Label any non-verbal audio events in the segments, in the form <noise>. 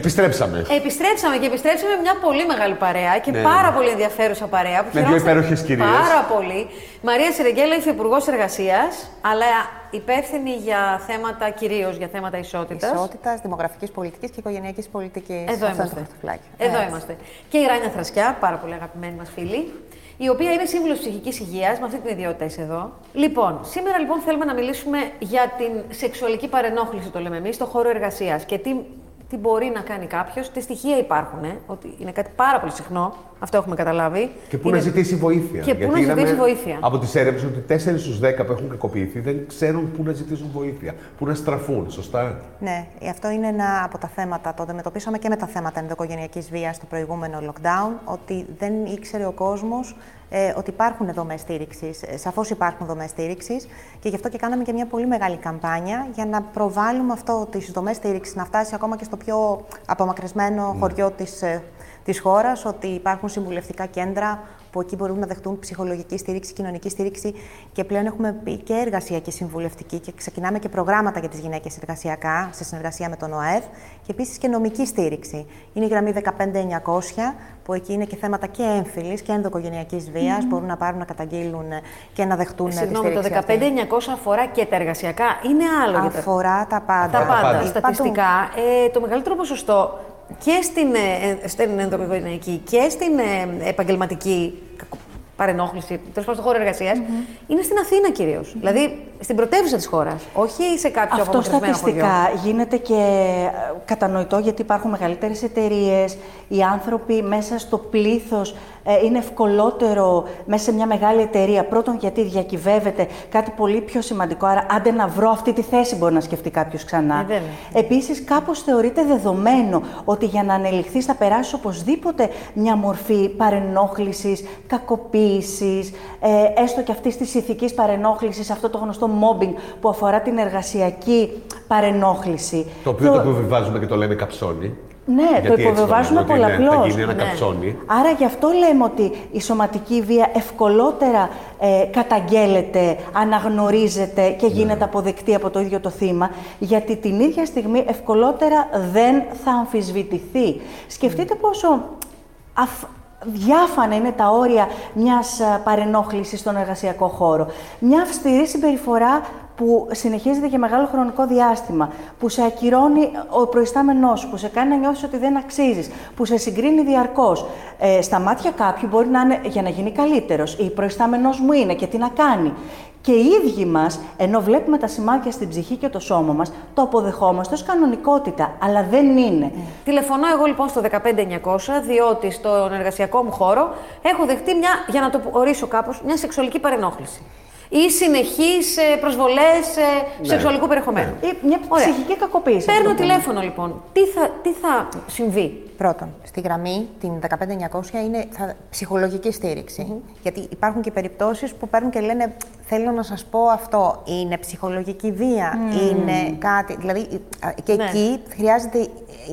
Επιστρέψαμε. Επιστρέψαμε και επιστρέψαμε μια πολύ μεγάλη παρέα και Ναι, πάρα ναι. πολύ ενδιαφέρουσα παρέα. που Με δύο χαιρόμαστε υπέροχες κυρίες. Πάρα πολύ. Μαρία Σιρεγγέλα, υφυπουργό εργασίας, αλλά υπεύθυνη για θέματα, κυρίως για θέματα ισότητας. Ισότητας, δημογραφικής πολιτικής και οικογενειακής πολιτικής. Εδώ είμαστε. Εδώ είμαστε. Και η Ράνια Θρασκιά, πάρα πολύ αγαπημένη μας φίλη, η οποία είναι σύμβουλος ψυχικής υγείας, με αυτή την ιδιότητα είσαι εδώ. Λοιπόν, σήμερα λοιπόν θέλουμε να μιλήσουμε για την σεξουαλική παρενόχληση, το λέμε εμείς, στον χώρο εργασίας και τι, τι μπορεί να κάνει κάποιος, τι στοιχεία υπάρχουν, ε, ότι είναι κάτι πάρα πολύ συχνό, αυτό έχουμε καταλάβει. Και πού Είναι- να ζητήσει βοήθεια. Και πού Γιατί να ζητήσει είδαμε βοήθεια. Από τις έρευνες ότι 4 στους 10 που έχουν κακοποιηθεί δεν ξέρουν πού να ζητήσουν βοήθεια. Πού να στραφούν, σωστά; Ναι, αυτό είναι ένα από τα θέματα. Το αντιμετωπίσαμε και με τα θέματα ενδοκογενειακή βίας στο προηγούμενο lockdown, ότι δεν ήξερε ο κόσμος ε, ότι υπάρχουν δομές στήριξης. Ε, Σαφώς υπάρχουν δομές στήριξης και γι' αυτό και κάναμε και μια πολύ μεγάλη καμπάνια για να προβάλλουμε αυτό τις δομές στήριξης, να φτάσει ακόμα και στο πιο απομακρυσμένο χωριό της της χώρας, ότι υπάρχουν συμβουλευτικά κέντρα που εκεί μπορούν να δεχτούν ψυχολογική στήριξη, κοινωνική στήριξη και πλέον έχουμε πει και εργασιακή συμβουλευτική και ξεκινάμε και προγράμματα για τις γυναίκες εργασιακά σε συνεργασία με τον ΟΑΕΔ και επίσης και νομική στήριξη. Είναι η γραμμή 15900 που εκεί είναι και θέματα και έμφυλης και ενδοκογενειακής βίας, μπορούν να πάρουν να καταγγείλουν και να δεχτούν τη Συγγνώμη, το στήριξη αυτή. 15900 αφορά και τα εργασιακά. Είναι άλλο για τα Αφορά τα πάντα. Τα πάντα. πάντα. Στατιστικά, ε, το μεγαλύτερο ποσοστό και στην, ε, ε, στην ενδοκογενειακή και στην ε, επαγγελματική κακο- παρενόχληση, τέλος πάντων στον χώρο εργασίας, είναι στην Αθήνα κυρίως. Δηλαδή στην πρωτεύουσα της χώρας, όχι σε κάποιο Αυτό απομακρυσμένο στατιστικά χωριό. γίνεται και ε, κατανοητό γιατί υπάρχουν μεγαλύτερες εταιρείες, οι άνθρωποι μέσα στο πλήθος ε, είναι ευκολότερο μέσα σε μια μεγάλη εταιρεία. Πρώτον γιατί διακυβεύεται κάτι πολύ πιο σημαντικό, άρα άντε να βρω αυτή τη θέση μπορεί να σκεφτεί κάποιος ξανά. Ε, βέβαια. Επίσης κάπως θεωρείται δεδομένο ότι για να ανελιχθείς θα περάσει οπωσδήποτε μια μορφή παρενόχλησης, κακοποίησης, ε, έστω και αυτής της ηθικής παρενόχλησης, αυτό το γνωστό mobbing που αφορά την εργασιακή παρενόχληση. Το οποίο το υποβιβάζουμε και το λέμε καψόνι. Ναι, Γιατί το έτσι υποβεβάζουμε λέμε, ότι είναι- πολλαπλώς. Θα γίνει ένα Ναι. καψόνι. Άρα γι' αυτό λέμε ότι η σωματική βία ευκολότερα ε, καταγγέλλεται, αναγνωρίζεται και γίνεται αποδεκτή από το ίδιο το θύμα, γιατί την ίδια στιγμή ευκολότερα δεν θα αμφισβητηθεί. Σκεφτείτε πόσο αφ- διάφανα είναι τα όρια μιας α, παρενόχλησης στον εργασιακό χώρο. Μια αυστηρή συμπεριφορά που συνεχίζεται για μεγάλο χρονικό διάστημα, που σε ακυρώνει ο προϊστάμενός σου, που σε κάνει να νιώθεις ότι δεν αξίζεις, που σε συγκρίνει διαρκώς. Ε, στα μάτια κάποιου μπορεί να είναι για να γίνει καλύτερος, ή προϊστάμενός μου είναι και τι να κάνει. Και οι ίδιοι μας, ενώ βλέπουμε τα σημάδια στην ψυχή και το σώμα μας, το αποδεχόμαστε ως κανονικότητα, αλλά δεν είναι. Τηλεφωνώ εγώ λοιπόν στο 15900, διότι στον εργασιακό μου χώρο έχω δεχτεί μια, για να το ορίσω κάπως, μια σεξουαλική παρενόχληση. Ή συνεχείς ε, προσβολές ε, σεξουαλικού περιεχομένου. Ή μια Ωραία. ψυχική κακοποίηση. Παίρνω ας το πούμε. τηλέφωνο λοιπόν. Τι θα, τι θα συμβεί; Πρώτον, στη γραμμή, την 15900, είναι θα, ψυχολογική στήριξη. Γιατί υπάρχουν και περιπτώσεις που παίρνουν και λένε θέλω να σας πω αυτό, είναι ψυχολογική βία, είναι κάτι... Δηλαδή, α, και Ναι. εκεί χρειάζεται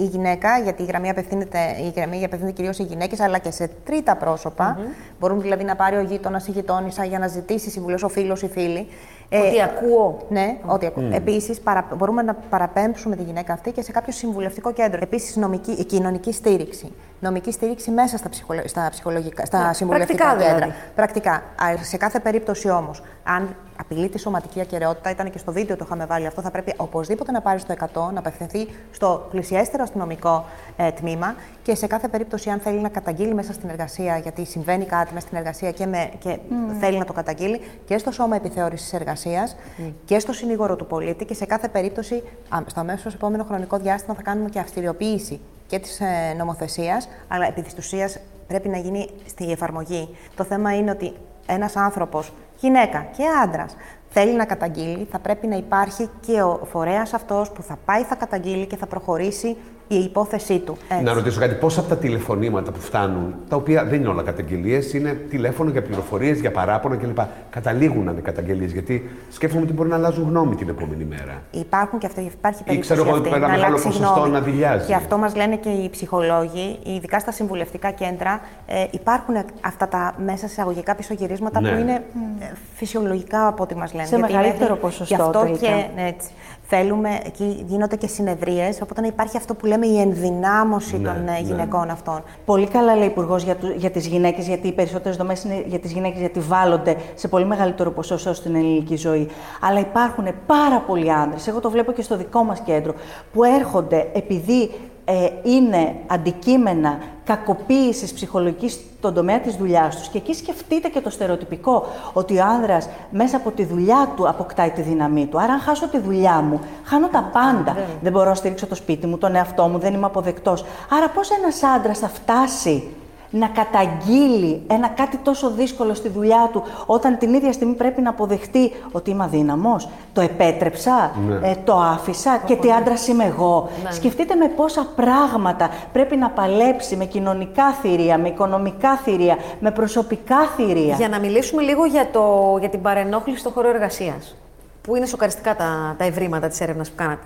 η γυναίκα, γιατί η γραμμή απευθύνεται, η γραμμή απευθύνεται κυρίως σε γυναίκες, αλλά και σε τρίτα πρόσωπα. Μπορούν δηλαδή να πάρει ο γείτονας ή η γειτόνισσα για να ζητήσει συμβουλές, ο φίλος ή φίλη. Ότι ακούω. Ναι, ό,τι ακούω. Επίσης, μπορούμε να παραπέμψουμε τη γυναίκα αυτή και σε κάποιο συμβουλευτικό κέντρο. Επίσης, νομική, κοινωνική στήριξη. Νομική στήριξη μέσα στα, ψυχολο- στα ψυχολογικά, στα Ναι, συμβουλευτικά πρακτικά κέντρα. δηλαδή. Πρακτικά. Α, Σε κάθε περίπτωση όμως, αν απειλεί τη σωματική ακαιρεότητα, ήταν και στο βίντεο το είχαμε βάλει αυτό, θα πρέπει οπωσδήποτε να πάρει στο 100, να απευθυνθεί στο πλησιέστερο αστυνομικό ε, τμήμα. Και σε κάθε περίπτωση, αν θέλει να καταγγείλει μέσα στην εργασία, γιατί συμβαίνει κάτι μέσα στην εργασία και, με, και θέλει να το καταγγείλει, και στο Σώμα Επιθεώρησης Εργασίας και στο συνήγορο του πολίτη και σε κάθε περίπτωση, α, στο αμέσως επόμενο χρονικό διάστημα, θα κάνουμε και αυστηριοποίηση και της ε, νομοθεσίας, αλλά επί της ουσίας πρέπει να γίνει στη εφαρμογή. Το θέμα είναι ότι ένας άνθρωπος, γυναίκα και άντρας, θέλει να καταγγείλει, θα πρέπει να υπάρχει και ο φορέας αυτός που θα πάει, θα καταγγείλει και θα προχωρήσει η υπόθεσή του. Έτσι. Να ρωτήσω κάτι, πόσα από τα τηλεφωνήματα που φτάνουν, τα οποία δεν είναι όλα καταγγελίες, είναι τηλέφωνο για πληροφορίες, για παράπονα κλπ. Καταλήγουν να είναι καταγγελίες, γιατί σκέφτομαι ότι μπορεί να αλλάζουν γνώμη την επόμενη μέρα. Υπάρχουν και αυτό, υπάρχει Ή περίπτωση ξέρω εγώ αυτή, ότι ένα να μεγάλο αλλάξει ποσοστό γνώμη. να δηλιάζει. Και αυτό μας λένε και οι ψυχολόγοι, ειδικά στα συμβουλευτικά κέντρα, ε, υπάρχουν αυτά τα μέσα σε αγωγικά πισωγυρίσματα Ναι. που είναι ε, φυσιολογικά από ό,τι μας λένε. Σε Γιατί μεγαλύτερο μέχρι- ποσοστό Γι' αυτό τελικά. και ναι, έτσι. Θέλουμε, εκεί γίνονται και συνεδρίες, οπότε να υπάρχει αυτό που λέμε η ενδυνάμωση Ναι, των ε, ναι. γυναικών αυτών. Πολύ καλά λέει ο Υπουργός για, του- για τις γυναίκες, γιατί οι περισσότερες δομές είναι για τις γυναίκες, γιατί βάλλονται σε πολύ μεγαλύτερο ποσοστό στην ελληνική ζωή. Αλλά υπάρχουν πάρα πολλοί άντρες, εγώ το βλέπω και στο δικό μας κέντρο, που έρχονται επειδή ε, είναι αντικείμενα κακοποίησης ψυχολογικής στον τομέα της δουλειάς τους. Και εκεί σκεφτείτε και το στερεοτυπικό ότι ο άνδρας μέσα από τη δουλειά του αποκτάει τη δύναμή του. Άρα, αν χάσω τη δουλειά μου, χάνω τα πάντα. Δεν μπορώ να στηρίξω το σπίτι μου, τον εαυτό μου, δεν είμαι αποδεκτός. Άρα, πώς ένας άντρας θα φτάσει να καταγγείλει ένα κάτι τόσο δύσκολο στη δουλειά του, όταν την ίδια στιγμή πρέπει να αποδεχτεί ότι είμαι αδύναμος, το επέτρεψα, Ναι. ε, το άφησα και τι άντρα είμαι εγώ. Σκεφτείτε με πόσα πράγματα πρέπει να παλέψει με κοινωνικά θηρία, με οικονομικά θηρία, με προσωπικά θηρία. Για να μιλήσουμε λίγο για, το, για την παρενόχληση στο χώρο εργασίας, που είναι σοκαριστικά τα, τα ευρήματα της έρευνας που κάνατε.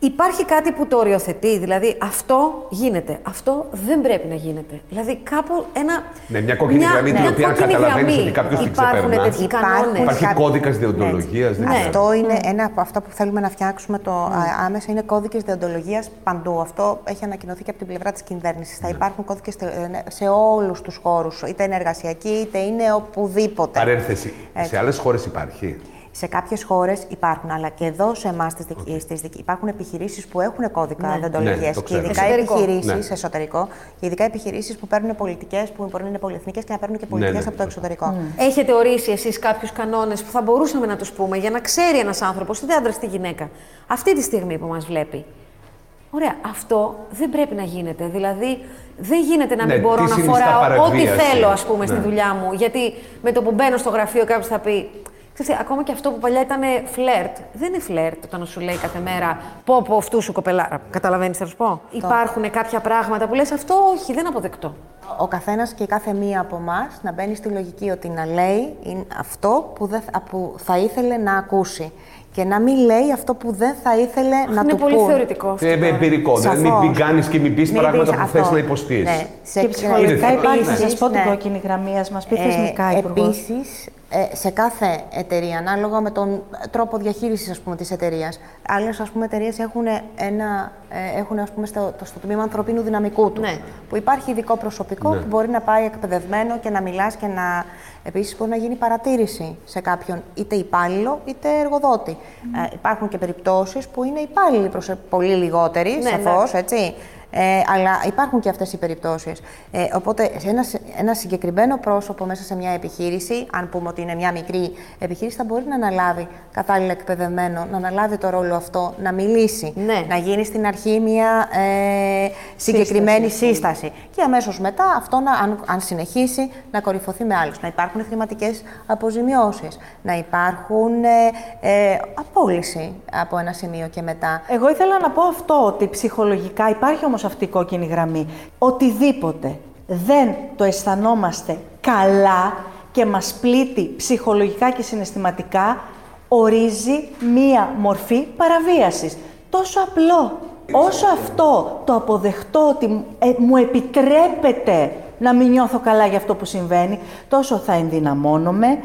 Υπάρχει κάτι που το οριοθετεί, δηλαδή αυτό γίνεται, αυτό δεν πρέπει να γίνεται. Δηλαδή κάπου ένα. Ναι, μια κόκκινη γραμμή την μια οποία κόκκινη καταλαβαίνεις γραμμή. ότι κάποιος την Υπάρχουν ξεπερνάς. τέτοιοι Υπάρχουν κανόνες. Υπάρχει κάποιοι- κώδικας δεοντολογίας, Ναι. δεν ξέρω. Αυτό είναι ένα από αυτά που θέλουμε να φτιάξουμε το α, άμεσα. Είναι κώδικες δεοντολογία παντού. Αυτό έχει ανακοινωθεί και από την πλευρά της κυβέρνησης. Θα υπάρχουν κώδικες σε όλους τους χώρους, είτε είναι εργασιακοί, είτε είναι οπουδήποτε. Παρένθεση. Έτσι. Σε άλλες χώρες υπάρχει. Σε κάποιες χώρες υπάρχουν, αλλά και εδώ σε εμάς υπάρχουν επιχειρήσεις που έχουν κώδικα Ναι. δεοντολογία. Ναι, το και ξέρω. ειδικά Εσωτερικό. επιχειρήσεις Ναι. εσωτερικό, και ειδικά επιχειρήσεις που παίρνουν πολιτικές, που μπορεί να είναι πολυεθνικές και να παίρνουν και πολιτικές ναι, από το ναι. εξωτερικό. Έχετε ορίσει εσείς κάποιους κανόνες που θα μπορούσαμε να τους πούμε για να ξέρει ένας άνθρωπος, είτε άντρας είτε γυναίκα, αυτή τη στιγμή που μας βλέπει. Ωραία, αυτό δεν πρέπει να γίνεται. Δηλαδή, δεν γίνεται να Ναι, μην μπορώ τι να συνιστά φοράω ό,τι παραβίαση. θέλω, ας πούμε, στη Ναι. δουλειά μου. Γιατί με το που μπαίνω στο γραφείο, κάποιος θα πει. Ξέρετε, ακόμα και αυτό που παλιά ήταν φλερτ, δεν είναι φλερτ όταν σου λέει κάθε μέρα πω πω αυτού σου κοπελάρα. Καταλαβαίνεις, θα σου πω; Υπάρχουν κάποια πράγματα που λες αυτό, όχι, δεν αποδεκτό. Ο καθένας και η κάθε μία από εμάς να μπαίνει στη λογική ότι να λέει είναι αυτό που, δεν, θα- που θα ήθελε να ακούσει. Και να μην λέει αυτό που δεν θα ήθελε να είναι του πολύ πούν. θεωρητικό αυτό. Ε, με τώρα. εμπειρικό. Δηλαδή, μην, Σαφώς. μην κάνεις και μην πεις Μην πράγματα πεις που αυτό. θε να υποστείς. Ναι. Σε- Και ψυχολογικά Είναι- υπάρχει, να Επίσης, σας πω την ναι. κόκκινη γραμμή, ας μας πει Ε, θεσμικά υπουργός. Επίσης, ε, σε κάθε εταιρεία, ανάλογα με τον τρόπο διαχείρισης ας πούμε, της εταιρείας, άλλες ας πούμε, εταιρείες έχουν, ένα, ε, έχουν ας πούμε, στο, το, στο τμήμα ανθρωπίνου δυναμικού του, Ναι. που υπάρχει ειδικό προσωπικό Ναι. που μπορεί να πάει εκπαιδευμένο και να μιλάς και να... Επίσης μπορεί να γίνει παρατήρηση σε κάποιον είτε υπάλληλο είτε εργοδότη. Ε, υπάρχουν και περιπτώσεις που είναι υπάλληλοι προς πολύ λιγότεροι, Ναι, σαφώς, εντάξει. έτσι. Ε, αλλά υπάρχουν και αυτές οι περιπτώσεις. Ε, οπότε, σε ένα, ένα συγκεκριμένο πρόσωπο μέσα σε μια επιχείρηση, αν πούμε ότι είναι μια μικρή επιχείρηση, θα μπορεί να αναλάβει κατάλληλα εκπαιδευμένο, να αναλάβει το ρόλο αυτό, να μιλήσει, Ναι. να γίνει στην αρχή μια ε, συγκεκριμένη σύσταση. Και αμέσως μετά αυτό, να, αν, αν συνεχίσει, να κορυφωθεί με άλλους. Να υπάρχουν χρηματικές αποζημιώσεις, να υπάρχουν ε, ε, απόλυση από ένα σημείο και μετά. Εγώ ήθελα να πω αυτό, ότι ψυχολογικά υπάρχει όμως αυτή η κόκκινη γραμμή. Οτιδήποτε δεν το αισθανόμαστε καλά και μας πλήττει ψυχολογικά και συναισθηματικά, ορίζει μία μορφή παραβίασης. Τόσο απλό. Όσο αυτό το αποδεχτώ ότι ε, μου επιτρέπεται να μην νιώθω καλά για αυτό που συμβαίνει, τόσο θα ενδυναμώνομαι,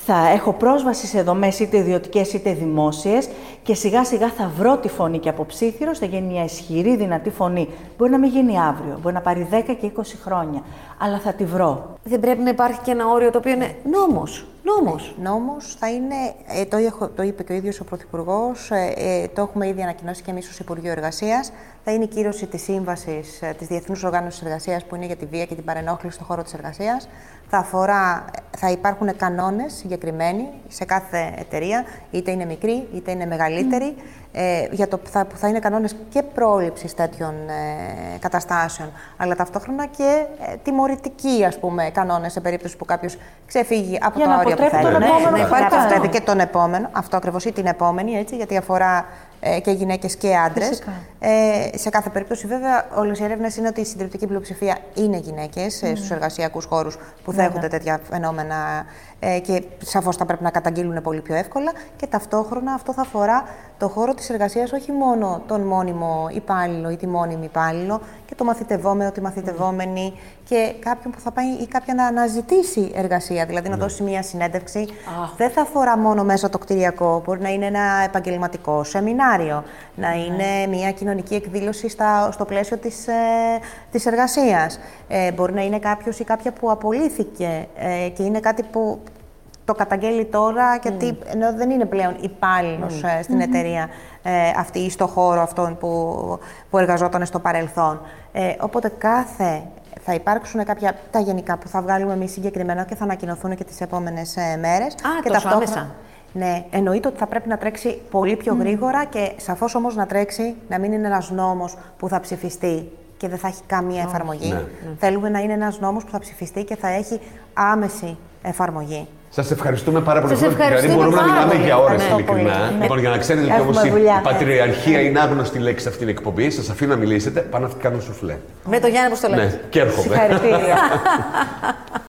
θα έχω πρόσβαση σε δομές είτε ιδιωτικές είτε δημόσιες και σιγά σιγά θα βρω τη φωνή και από ψήθυρος θα γίνει μια ισχυρή, δυνατή φωνή. Μπορεί να μην γίνει αύριο, μπορεί να πάρει 10 και 20 χρόνια, αλλά θα τη βρω. Δεν πρέπει να υπάρχει και ένα όριο το οποίο είναι νόμος. Νόμος. Νόμος θα είναι, ε, το, έχω- το είπε και ο ίδιος ο Πρωθυπουργός, ε, ε, το έχουμε ήδη ανακοινώσει και εμείς ως Υπουργείο Εργασίας, θα είναι η κύρωση της σύμβασης ε, της Διεθνούς Οργάνωσης Εργασίας που είναι για τη βία και την παρενόχληση στον χώρο της εργασίας. Θα, αφορά, θα υπάρχουν κανόνες συγκεκριμένοι σε κάθε εταιρεία, είτε είναι μικρή είτε είναι μεγαλύτερη, ε, για το, θα, που θα είναι κανόνες και πρόληψης τέτοιων ε, καταστάσεων, αλλά ταυτόχρονα και ε, τιμωρητικοί ας πούμε, κανόνες σε περίπτωση που κάποιος ξεφύγει από Για τα να όρια που αποτρέπει θέλει. τον Ναι, επόμενο ναι, χτυπάω. να αποτρέπει και τον επόμενο, αυτό ακριβώς ή την επόμενη, έτσι, γιατί αφορά ε, και γυναίκες και άντρες. Φυσικά. Ε, σε κάθε περίπτωση, βέβαια, όλες οι έρευνες είναι ότι η συντριπτική πλειοψηφία είναι γυναίκες mm. στους εργασιακούς χώρους που δέχονται τέτοια φαινόμενα ε, και σαφώς θα πρέπει να καταγγείλουν πολύ πιο εύκολα. Και ταυτόχρονα αυτό θα αφορά το χώρο της εργασίας όχι μόνο τον μόνιμο υπάλληλο ή τη μόνιμη υπάλληλο και το μαθητευόμενο, τη μαθητευόμενη και κάποιον που θα πάει ή κάποια να αναζητήσει εργασία, δηλαδή να δώσει μια συνέντευξη. Δεν θα αφορά μόνο μέσα το κτηριακό, μπορεί να είναι ένα επαγγελματικό σεμινάριο, να είναι μια κοινωνική εκδήλωση στα, στο πλαίσιο της, ε, της εργασίας. Ε, μπορεί να είναι κάποιος ή κάποια που απολύθηκε ε, και είναι κάτι που το καταγγέλει τώρα, γιατί ενώ δεν είναι πλέον υπάλληλος ε, στην εταιρεία ε, αυτή ή στο χώρο αυτόν που, που εργαζόταν στο παρελθόν. Ε, οπότε κάθε θα υπάρξουν κάποια τα γενικά που θα βγάλουμε εμείς συγκεκριμένα και θα ανακοινωθούν και τις επόμενες ε, μέρες. Α, τόσο άμεσα. Ναι, εννοείται ότι θα πρέπει να τρέξει πολύ πιο γρήγορα και σαφώς όμως να τρέξει να μην είναι ένας νόμος που θα ψηφιστεί και δεν θα έχει καμία εφαρμογή. Ναι. Θέλουμε να είναι ένας νόμος που θα ψηφιστεί και θα έχει άμεση εφαρμογή. Σας ευχαριστούμε πάρα πολύ. Σας Δηλαδή, ευχαριστούμε μπορούμε να πάρα μιλάμε πολύ. για ώρες Ευχαριστώ ειλικρινά. πολύ. Λοιπόν, για να ξέρετε ότι Έχουμε όμως η δουλειά. πατριαρχία είναι άγνωστη λέξη σε αυτήν την εκπομπή. Σας αφήνω να μιλήσετε. Πάω να κάνω σουφλέ. Με το Γιάννη, πώ το λέτε. Ναι, και έρχομαι. Συγχαρητήρια. <laughs>